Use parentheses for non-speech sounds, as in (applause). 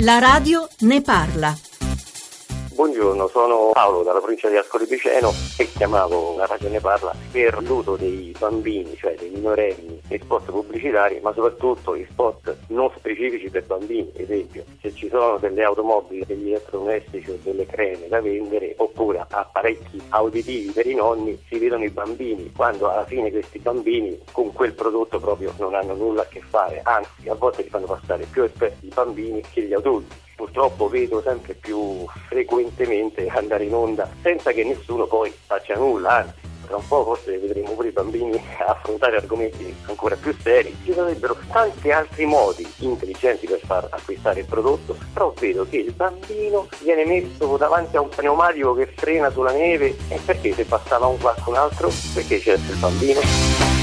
La radio ne parla. Buongiorno, sono Paolo dalla provincia di Ascoli Piceno e chiamavo la Radio Ne Parla per l'uso dei bambini, cioè dei minorenni, nei spot pubblicitari, ma soprattutto i spot non specifici per bambini. Esempio, se ci sono delle automobili, degli elettrodomestici o delle creme da vendere, oppure apparecchi auditivi per i nonni, si vedono i bambini, quando alla fine questi bambini con quel prodotto proprio non hanno nulla a che fare, anzi a volte li fanno passare più esperti i bambini che gli adulti purtroppo vedo sempre più frequentemente andare in onda senza che nessuno poi faccia nulla, anzi tra un po' forse vedremo pure i bambini (laughs) affrontare argomenti ancora più seri. Ci sarebbero tanti altri modi intelligenti per far acquistare il prodotto, però vedo che il bambino viene messo davanti a un pneumatico che frena sulla neve e perché se passava un qualcun altro? Perché c'è il bambino?